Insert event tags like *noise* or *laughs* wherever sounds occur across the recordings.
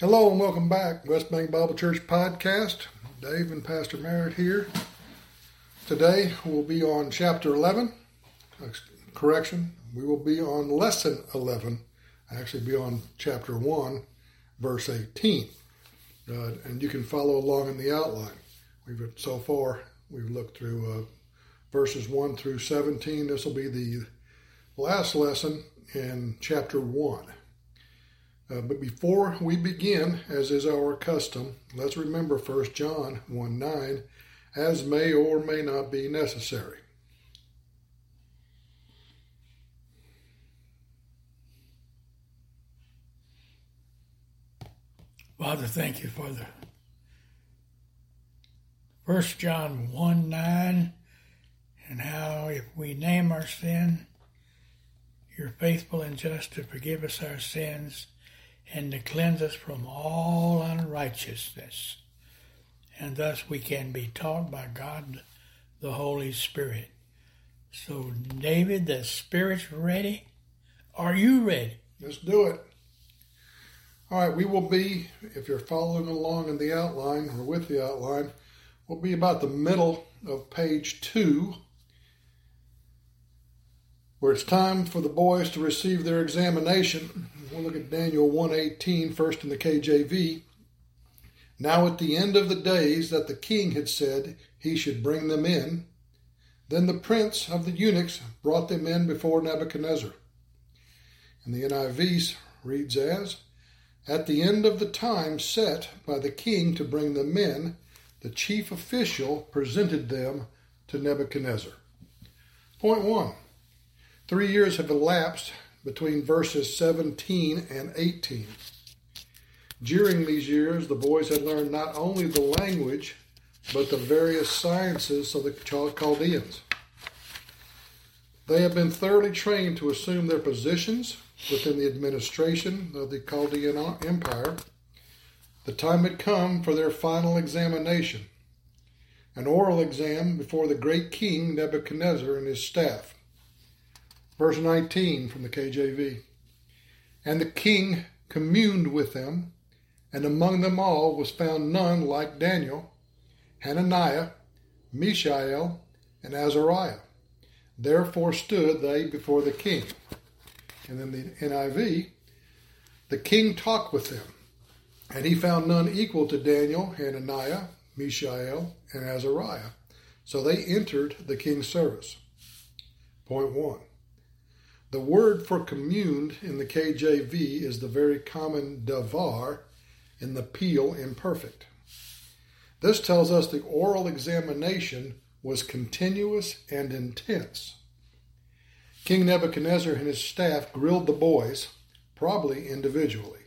Hello and welcome back, West Bank Bible Church podcast. Dave and Pastor Merritt here. Today we'll be on chapter 11. Correction, we will be on lesson 11. Actually, be on chapter 1, verse 18. Uh, and you can follow along in the outline. We've so far we've looked through uh, verses 1 through 17. This will be the last lesson in chapter 1. Uh, but before we begin, as is our custom, let's remember 1 John 1 9, as may or may not be necessary. Father, thank you for the 1 John 1 9, and how if we name our sin, you're faithful and just to forgive us our sins and to cleanse us from all unrighteousness. And thus we can be taught by God the Holy Spirit. So, David, the Spirit's ready. Are you ready? Let's do it. All right, we will be, if you're following along in the outline or with the outline, we'll be about the middle of page two, where it's time for the boys to receive their examination. We'll look at Daniel 1:18 first in the KJV. Now at the end of the days that the king had said he should bring them in, then the prince of the eunuchs brought them in before Nebuchadnezzar. And the NIV reads as, At the end of the time set by the king to bring them in, the chief official presented them to Nebuchadnezzar. Point one. Three years have elapsed between verses 17 and 18. During these years, the boys had learned not only the language, but the various sciences of the Chaldeans. They have been thoroughly trained to assume their positions within the administration of the Chaldean Empire. The time had come for their final examination, an oral exam before the great king Nebuchadnezzar and his staff. Verse 19 from the KJV. And the king communed with them, and among them all was found none like Daniel, Hananiah, Mishael, and Azariah. Therefore stood they before the king. And then the NIV, the king talked with them, and he found none equal to Daniel, Hananiah, Mishael, and Azariah. So they entered the king's service. Point one. The word for communed in the KJV is the very common davar in the Piel imperfect. This tells us the oral examination was continuous and intense. King Nebuchadnezzar and his staff grilled the boys, probably individually.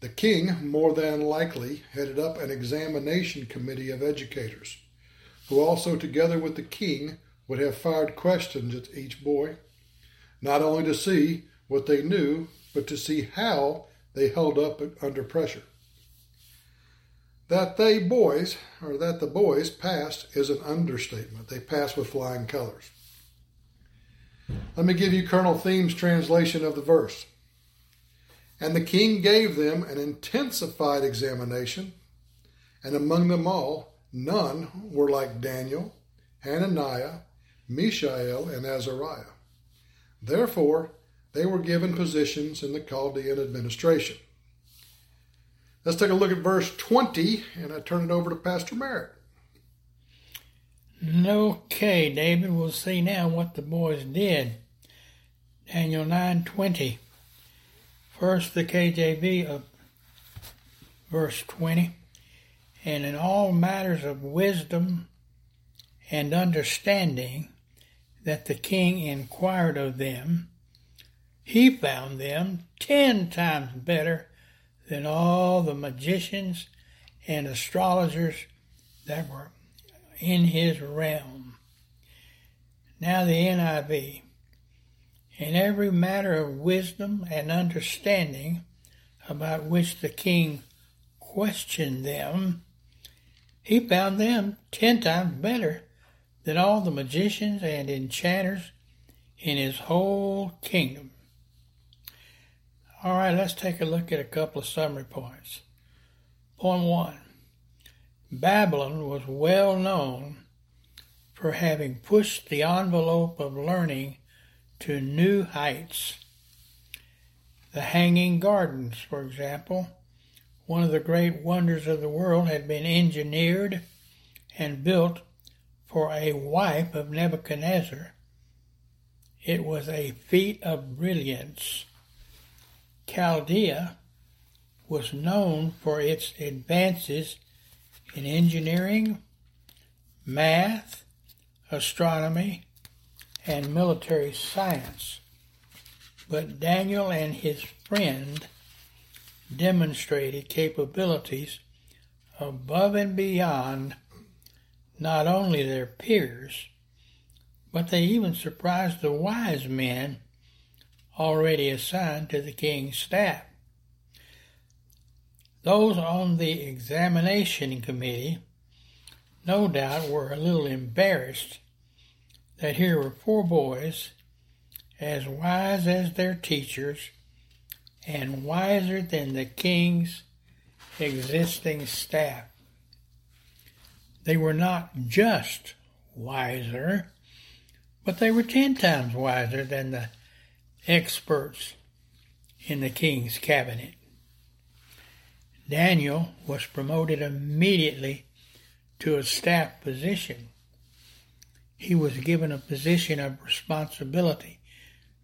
The king, more than likely, headed up an examination committee of educators, who also, together with the king, would have fired questions at each boy not only to see what they knew, but to see how they held up under pressure. That they boys, or that the boys passed, is an understatement. They passed with flying colors. Let me give you Colonel Thieme's translation of the verse. And the king gave them an intensified examination, and among them all, none were like Daniel, Hananiah, Mishael, and Azariah. Therefore, they were given positions in the Chaldean administration. Let's take a look at verse 20, and I turn it over to Pastor Merritt. Okay, David, we'll see now what the boys did. Daniel 9.20. First, the KJV of verse 20. And in all matters of wisdom and understanding, that the king inquired of them, he found them ten times better than all the magicians and astrologers that were in his realm. Now the NIV. In every matter of wisdom and understanding about which the king questioned them, he found them ten times better than all the magicians and enchanters in his whole kingdom. All right, let's take a look at a couple of summary points. Point one Babylon was well known for having pushed the envelope of learning to new heights. The Hanging Gardens, for example, one of the great wonders of the world, had been engineered and built for a wife of Nebuchadnezzar. It was a feat of brilliance. Chaldea was known for its advances in engineering, math, astronomy, and military science. But Daniel and his friend demonstrated capabilities above and beyond not only their peers, but they even surprised the wise men already assigned to the king's staff. Those on the examination committee no doubt were a little embarrassed that here were four boys as wise as their teachers and wiser than the king's existing staff. They were not just wiser, but they were ten times wiser than the experts in the king's cabinet. Daniel was promoted immediately to a staff position. He was given a position of responsibility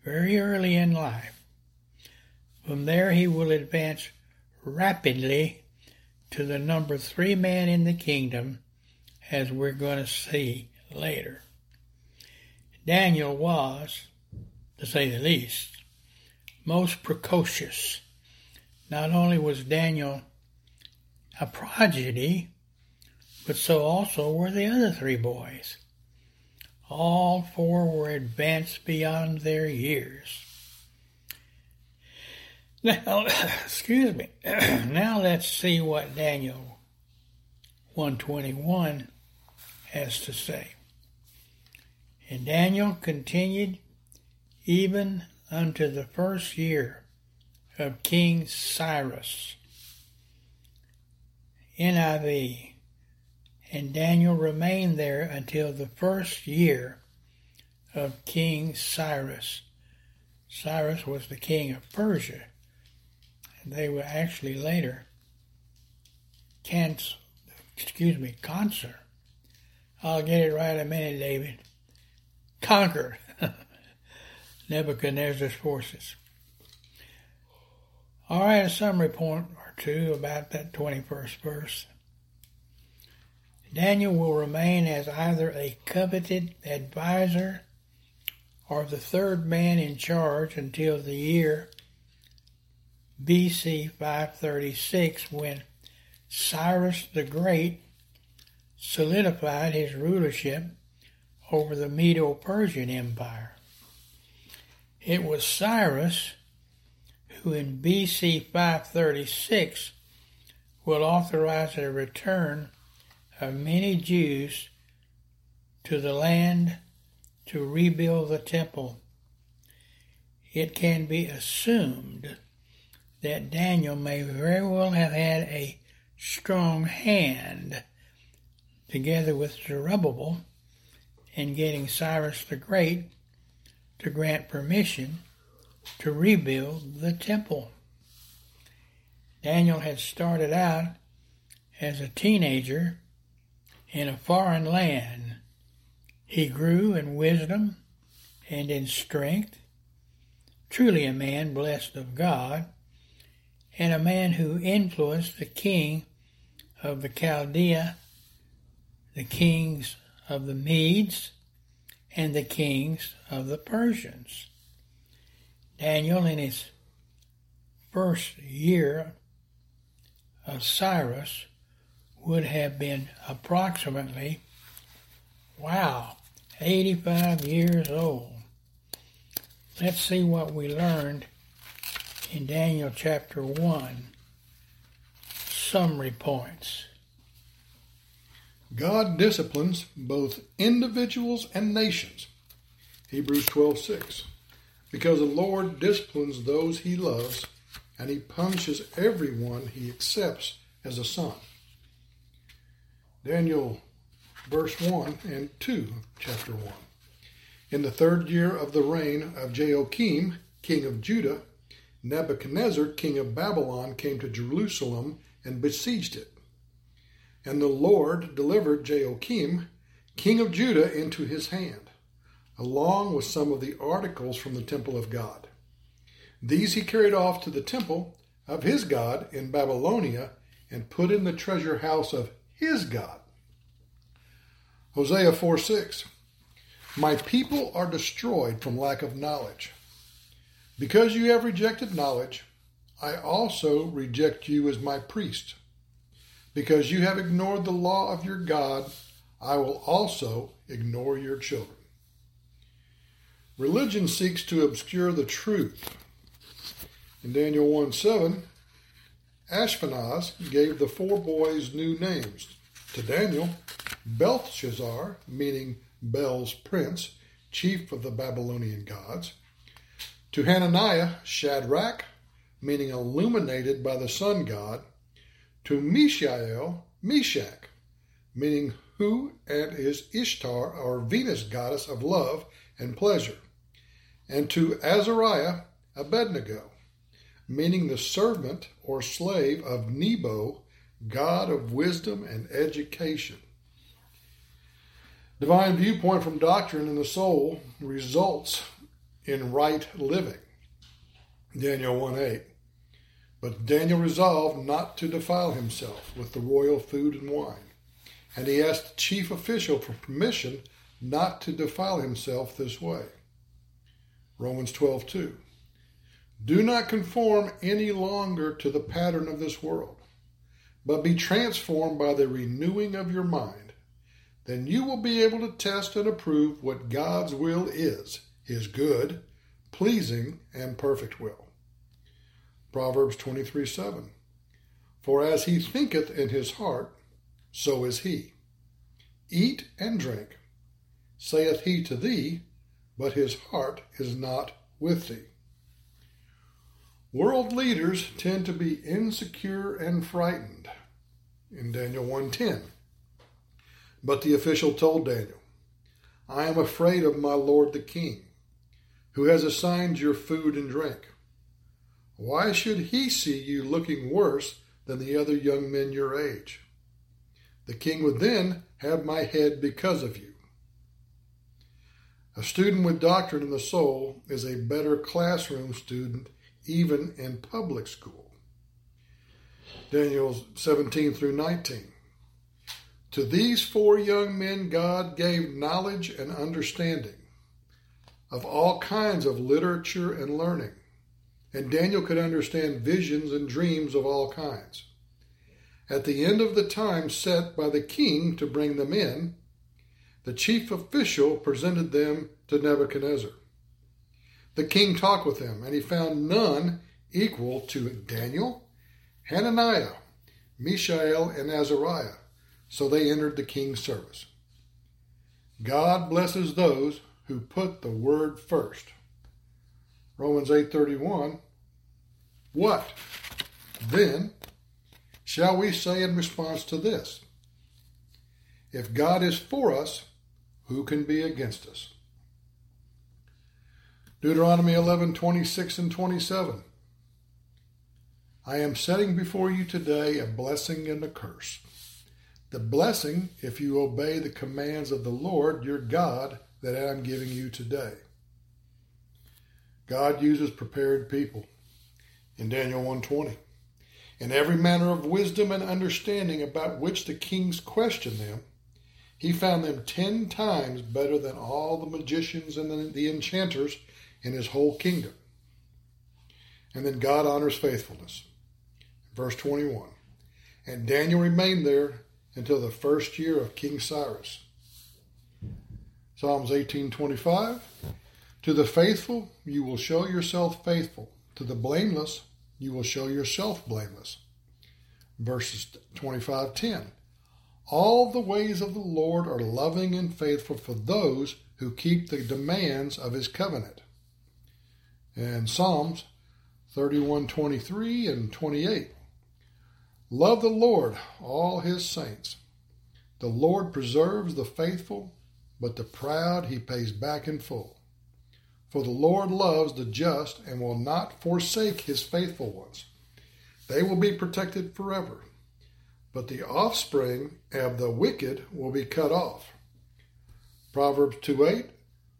very early in life. From there, he will advance rapidly to the number three man in the kingdom, as we're going to see later. Daniel was, to say the least, most precocious. Not only was Daniel a prodigy, but so also were the other three boys. All four were advanced beyond their years. Now, *coughs* excuse me. *coughs* now let's see what Daniel 121 has to say. And Daniel continued even unto the first year of King Cyrus. NIV. And Daniel remained there until the first year of King Cyrus. Cyrus was the king of Persia. And they were actually later canc- excuse me, Consor. I'll get it right in a minute, David. Conquered *laughs* Nebuchadnezzar's forces. All right, a summary point or two about that 21st verse. Daniel will remain as either a coveted advisor or the third man in charge until the year BC 536 when Cyrus the Great solidified his rulership over the Medo Persian Empire. It was Cyrus who in BC 536 will authorize a return of many Jews to the land to rebuild the temple. It can be assumed that Daniel may very well have had a strong hand together with Zerubbabel in getting Cyrus the Great to grant permission to rebuild the temple. Daniel had started out as a teenager in a foreign land. He grew in wisdom and in strength, truly a man blessed of God, and a man who influenced the king of the Chaldea, the kings of the Medes, and the kings of the Persians. Daniel, in his first year of Cyrus, would have been approximately, wow, 85 years old. Let's see what we learned in Daniel chapter 1. Summary points. God disciplines both individuals and nations. Hebrews 12:6. Because the Lord disciplines those he loves and he punishes everyone he accepts as a son. Daniel, verse 1 and 2, chapter 1. In the third year of the reign of Jehoiakim, king of Judah, Nebuchadnezzar, king of Babylon, came to Jerusalem and besieged it. And the Lord delivered Jehoiakim, king of Judah, into his hand, along with some of the articles from the temple of God. These he carried off to the temple of his God in Babylonia and put in the treasure house of his God. Hosea 4 6. My people are destroyed from lack of knowledge. Because you have rejected knowledge, I also reject you as my priest. Because you have ignored the law of your God, I will also ignore your children. Religion seeks to obscure the truth. In Daniel 1 7, Ashpenaz gave the four boys new names. To Daniel, Belshazzar, meaning Bel's prince, chief of the Babylonian gods. To Hananiah, Shadrach, meaning illuminated by the sun god. To Mishael, Meshach, meaning who and is Ishtar, or Venus goddess of love and pleasure. And to Azariah, Abednego, meaning the servant or slave of Nebo, god of wisdom and education. Divine viewpoint from doctrine in the soul results in right living. Daniel 1 8. But Daniel resolved not to defile himself with the royal food and wine, and he asked the chief official for permission not to defile himself this way. Romans 12:2 Do not conform any longer to the pattern of this world, but be transformed by the renewing of your mind. Then you will be able to test and approve what God's will is his good, pleasing, and perfect will. Proverbs 23 7. For as he thinketh in his heart, so is he. Eat and drink, saith he to thee, but his heart is not with thee. World leaders tend to be insecure and frightened. In Daniel 1:10. But the official told Daniel, I am afraid of my lord the king who has assigned your food and drink. Why should he see you looking worse than the other young men your age? The king would then have my head because of you. A student with doctrine in the soul is a better classroom student even in public school. Daniel 17 through 19. To these four young men God gave knowledge and understanding of all kinds of literature and learning. And Daniel could understand visions and dreams of all kinds. At the end of the time set by the king to bring them in, the chief official presented them to Nebuchadnezzar. The king talked with them, and he found none equal to Daniel, Hananiah, Mishael, and Azariah. So they entered the king's service. God blesses those who put the word first. Romans 8:31 What then shall we say in response to this? If God is for us, who can be against us? Deuteronomy 11:26 and 27 I am setting before you today a blessing and a curse. The blessing if you obey the commands of the Lord your God that I'm giving you today. God uses prepared people in Daniel 1:20. In every manner of wisdom and understanding about which the kings questioned them, he found them ten times better than all the magicians and the, the enchanters in his whole kingdom. And then God honors faithfulness. Verse 21. And Daniel remained there until the first year of King Cyrus. Psalms 18:25 To the faithful you will show yourself faithful to the blameless you will show yourself blameless verses 25:10 All the ways of the Lord are loving and faithful for those who keep the demands of his covenant and Psalms 31 23 and 28. Love the Lord, all his saints. The Lord preserves the faithful, but the proud he pays back in full. For the Lord loves the just and will not forsake his faithful ones. They will be protected forever, but the offspring of the wicked will be cut off. Proverbs 2 8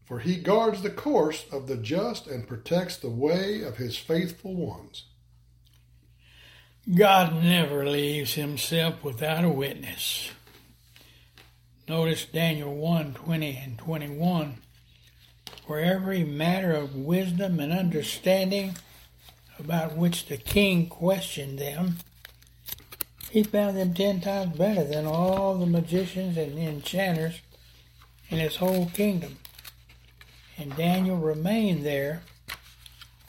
For he guards the course of the just and protects the way of his faithful ones. God never leaves himself without a witness. Notice Daniel 1 20 and 21. For every matter of wisdom and understanding about which the king questioned them, he found them ten times better than all the magicians and enchanters in his whole kingdom. And Daniel remained there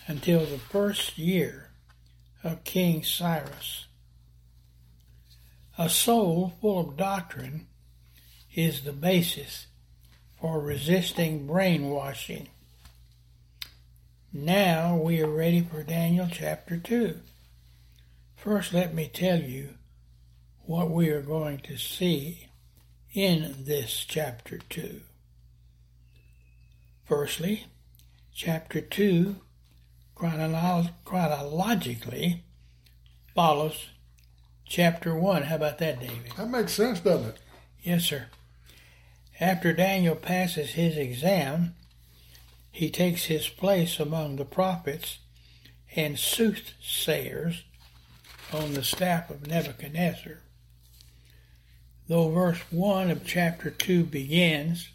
until the first year of King Cyrus. A soul full of doctrine is the basis for resisting brainwashing. Now we are ready for Daniel chapter 2. First, let me tell you what we are going to see in this chapter 2. Firstly, chapter 2 chronolo- chronologically follows chapter 1. How about that, David? That makes sense, doesn't it? Yes, sir. After Daniel passes his exam, he takes his place among the prophets and soothsayers on the staff of Nebuchadnezzar. Though verse 1 of chapter 2 begins,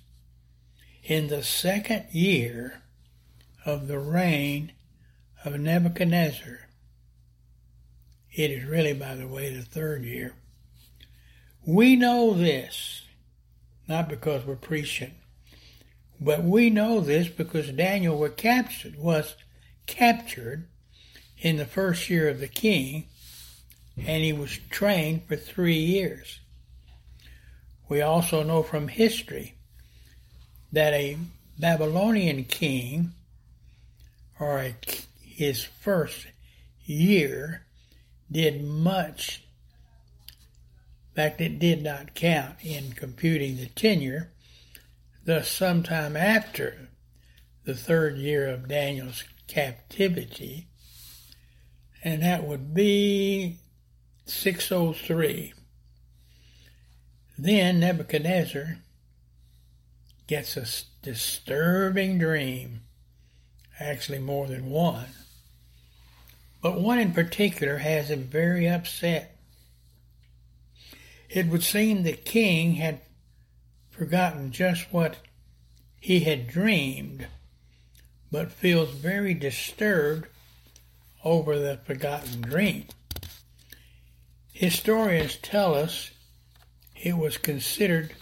in the second year of the reign of Nebuchadnezzar, it is really, by the way, the third year. We know this, not because we're preaching, but we know this because Daniel was captured, was captured in the first year of the king, and he was trained for three years. We also know from history that a Babylonian king, or a, his first year, did much. Fact, it did not count in computing the tenure. Thus, sometime after the third year of Daniel's captivity, and that would be 603. Then Nebuchadnezzar gets a disturbing dream, actually more than one. But one in particular has him very upset. It would seem the king had forgotten just what he had dreamed, but feels very disturbed over the forgotten dream. Historians tell us it was considered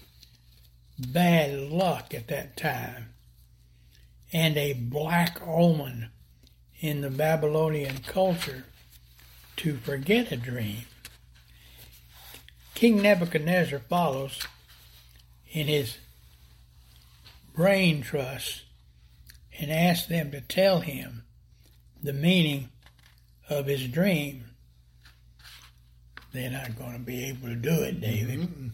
bad luck at that time and a black omen in the Babylonian culture to forget a dream. King Nebuchadnezzar follows in his brain trust and asks them to tell him the meaning of his dream. They're not going to be able to do it, David. Mm-mm.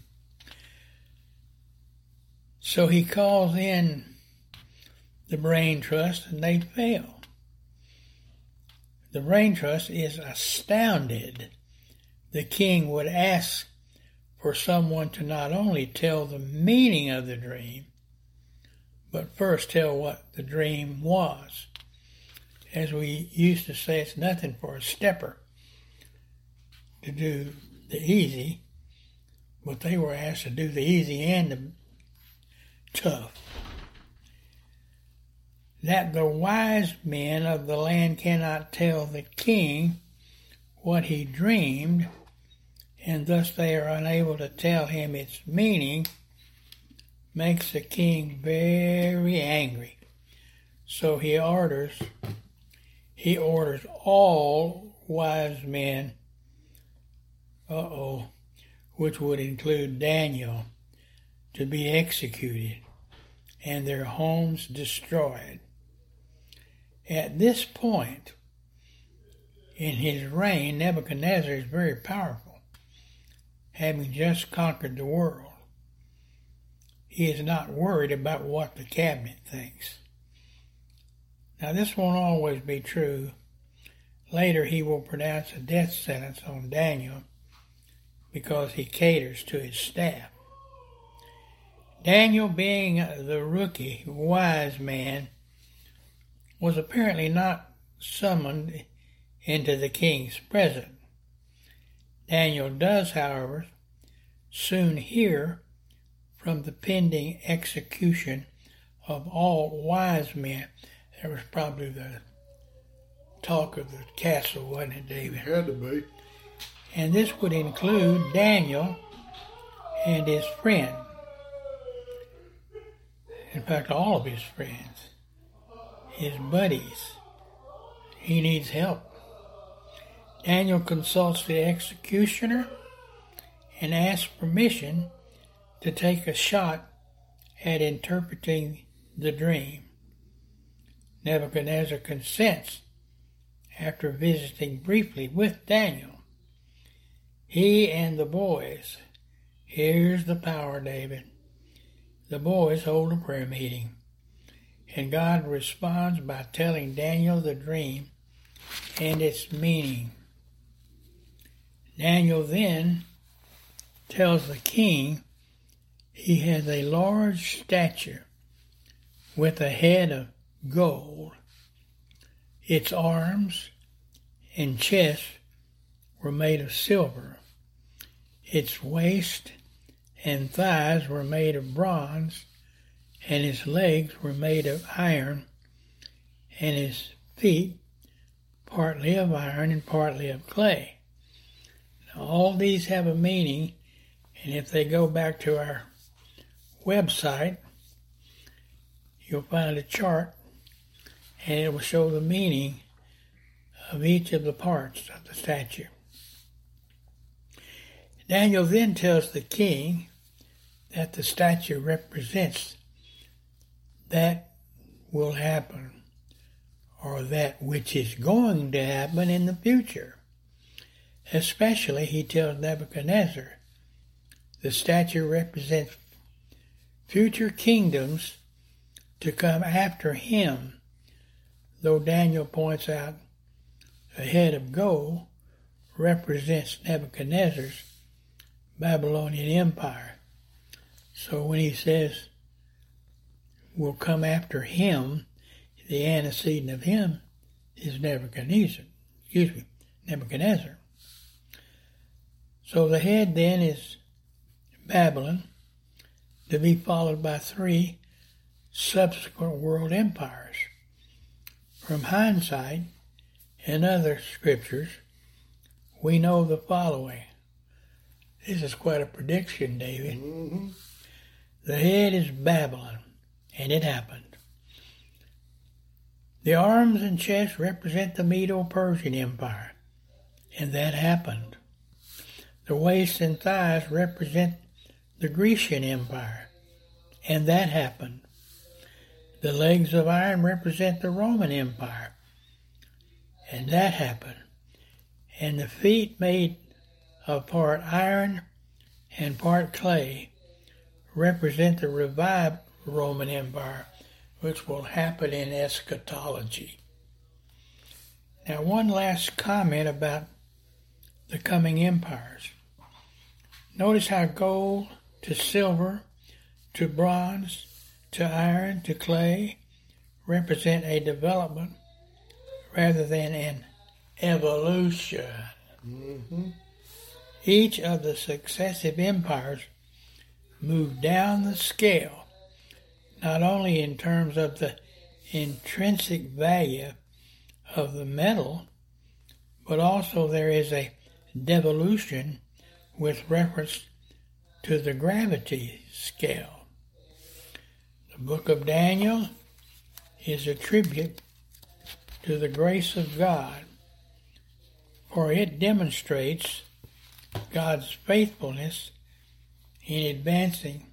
So he calls in the brain trust and they fail. The brain trust is astounded. The king would ask for someone to not only tell the meaning of the dream, but first tell what the dream was. As we used to say, it's nothing for a stepper to do the easy, but they were asked to do the easy and the tough. That the wise men of the land cannot tell the king what he dreamed, and thus they are unable to tell him its meaning, makes the king very angry. So he orders he orders all wise men uh oh, which would include Daniel, to be executed and their homes destroyed. At this point, In his reign, Nebuchadnezzar is very powerful, having just conquered the world. He is not worried about what the cabinet thinks. Now, this won't always be true. Later, he will pronounce a death sentence on Daniel because he caters to his staff. Daniel, being the rookie wise man, was apparently not summoned into the king's presence. Daniel does, however, soon hear from the pending execution of all wise men. That was probably the talk of the castle, wasn't it, David? It had to be. And this would include Daniel and his friend. In fact, all of his friends, his buddies. He needs help. Daniel consults the executioner and asks permission to take a shot at interpreting the dream. Nebuchadnezzar consents after visiting briefly with Daniel. He and the boys, here's the power, David. The boys hold a prayer meeting, and God responds by telling Daniel the dream and its meaning. Daniel then tells the king he has a large stature with a head of gold. Its arms and chest were made of silver. Its waist and thighs were made of bronze, and his legs were made of iron, and his feet partly of iron and partly of clay. All these have a meaning, and if they go back to our website, you'll find a chart and it will show the meaning of each of the parts of the statue. Daniel then tells the king that the statue represents that will happen or that which is going to happen in the future. Especially, he tells Nebuchadnezzar, the statue represents future kingdoms to come after him, though Daniel points out a head of gold represents Nebuchadnezzar's Babylonian Empire. So when he says will come after him, the antecedent of him is Nebuchadnezzar. Excuse me, Nebuchadnezzar. So the head then is Babylon, to be followed by three subsequent world empires. From hindsight and other scriptures, we know the following. This is quite a prediction, David. Mm-hmm. The head is Babylon, and it happened. The arms and chest represent the Medo Persian Empire, and that happened. The waist and thighs represent the Grecian Empire, and that happened. The legs of iron represent the Roman Empire, and that happened. And the feet made of part iron and part clay represent the revived Roman Empire, which will happen in eschatology. Now, one last comment about the coming empires. Notice how gold to silver to bronze to iron to clay represent a development rather than an evolution. Mm-hmm. Each of the successive empires moved down the scale, not only in terms of the intrinsic value of the metal, but also there is a devolution with reference to the gravity scale. The book of Daniel is a tribute to the grace of God, for it demonstrates God's faithfulness in advancing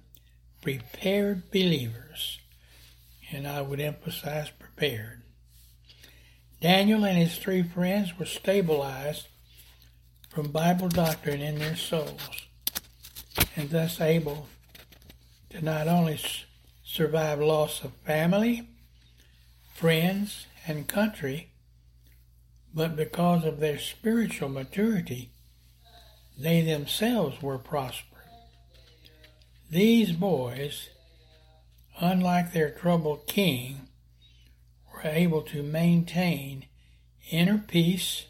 prepared believers. And I would emphasize prepared. Daniel and his three friends were stabilized from Bible doctrine in their souls and thus able to not only survive loss of family, friends, and country, but because of their spiritual maturity, they themselves were prospered. These boys, unlike their troubled king, were able to maintain inner peace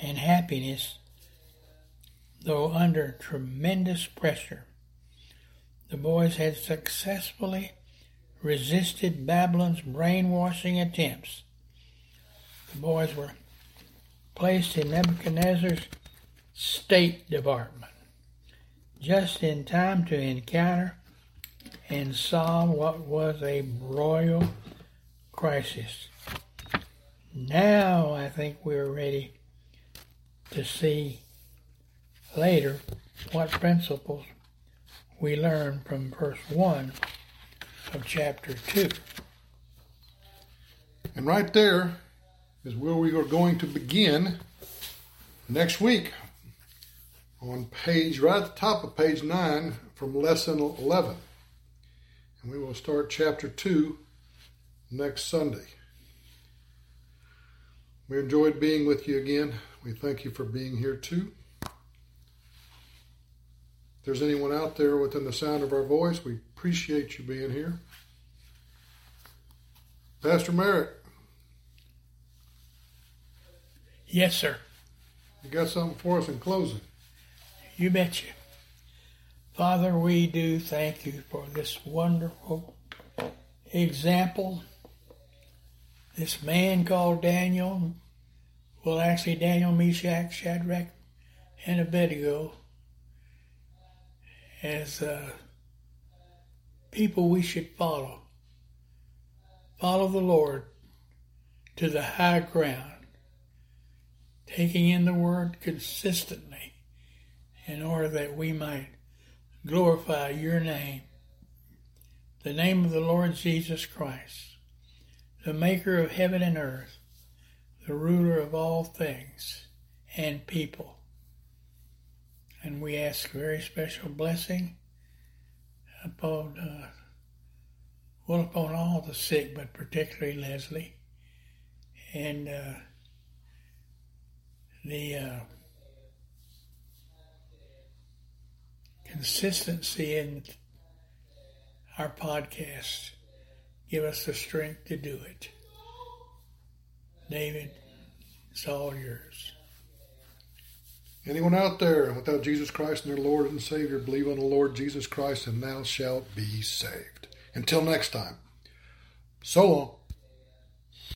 and happiness, though under tremendous pressure. The boys had successfully resisted Babylon's brainwashing attempts. The boys were placed in Nebuchadnezzar's State Department just in time to encounter and solve what was a royal crisis. Now I think we're ready to see later what principles we learn from verse 1 of chapter 2. And right there is where we are going to begin next week on page, right at the top of page 9 from lesson 11. And we will start chapter 2 next Sunday. We enjoyed being with you again. We thank you for being here too. If there's anyone out there within the sound of our voice, we appreciate you being here. Pastor Merritt. Yes, sir. You got something for us in closing? You betcha. Father, we do thank you for this wonderful example. This man called Daniel, well, actually, Daniel, Meshach, Shadrach, and Abednego, as uh, people we should follow. Follow the Lord to the high ground, taking in the word consistently in order that we might glorify your name, the name of the Lord Jesus Christ, the maker of heaven and earth, the ruler of all things and people. And we ask a very special blessing upon, uh, well, upon all the sick, but particularly Leslie and uh, the uh, consistency in our podcast. Give us the strength to do it. David, it's all yours. Anyone out there without Jesus Christ and their Lord and Savior, believe on the Lord Jesus Christ and thou shalt be saved. Until next time, so long.